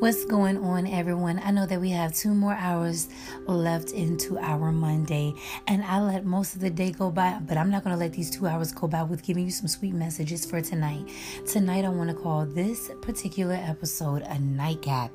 What's going on, everyone? I know that we have two more hours left into our Monday, and I let most of the day go by, but I'm not going to let these two hours go by with giving you some sweet messages for tonight. Tonight, I want to call this particular episode a nightcap.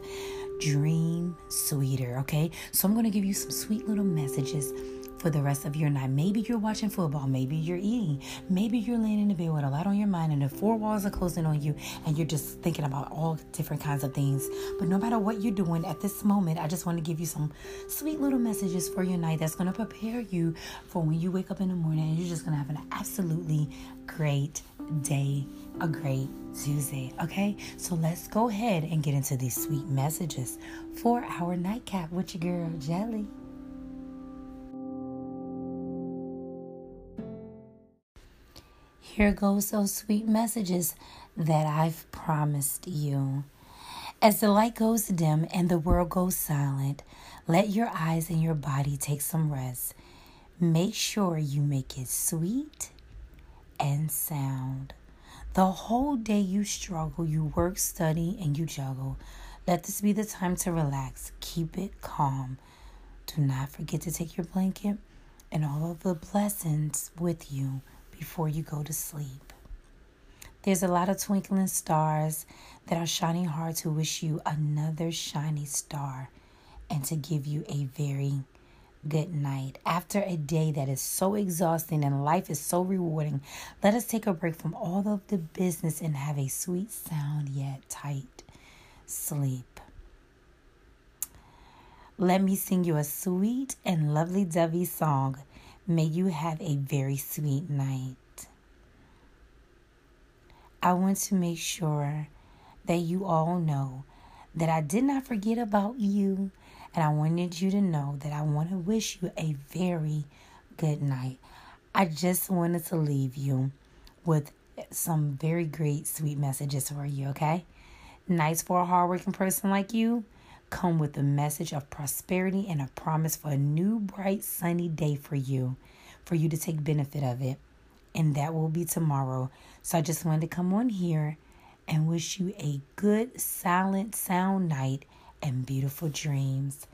Dream sweeter, okay? So, I'm going to give you some sweet little messages for the rest of your night. Maybe you're watching football, maybe you're eating, maybe you're laying in the bed with a lot on your mind and the four walls are closing on you and you're just thinking about all different kinds of things. But no matter what you're doing at this moment, I just want to give you some sweet little messages for your night that's going to prepare you for when you wake up in the morning and you're just going to have an absolutely great day, a great Tuesday. Okay, so let's go ahead and get into these sweet messages for our nightcap with your girl Jelly. Here goes those sweet messages that I've promised you. As the light goes dim and the world goes silent, let your eyes and your body take some rest. Make sure you make it sweet and sound. The whole day you struggle, you work, study, and you juggle. Let this be the time to relax. Keep it calm. Do not forget to take your blanket and all of the blessings with you before you go to sleep. There's a lot of twinkling stars that are shining hard to wish you another shiny star and to give you a very good night. After a day that is so exhausting and life is so rewarding, let us take a break from all of the business and have a sweet sound yet tight sleep. Let me sing you a sweet and lovely dovey song May you have a very sweet night. I want to make sure that you all know that I did not forget about you, and I wanted you to know that I want to wish you a very good night. I just wanted to leave you with some very great, sweet messages for you, okay? Nice for a hardworking person like you come with a message of prosperity and a promise for a new, bright, sunny day for you, for you to take benefit of it. And that will be tomorrow. So I just wanted to come on here and wish you a good, silent, sound night and beautiful dreams.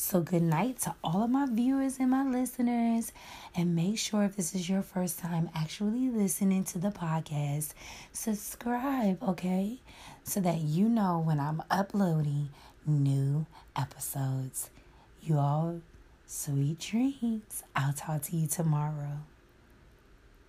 So, good night to all of my viewers and my listeners. And make sure if this is your first time actually listening to the podcast, subscribe, okay? So that you know when I'm uploading new episodes. You all, sweet dreams. I'll talk to you tomorrow.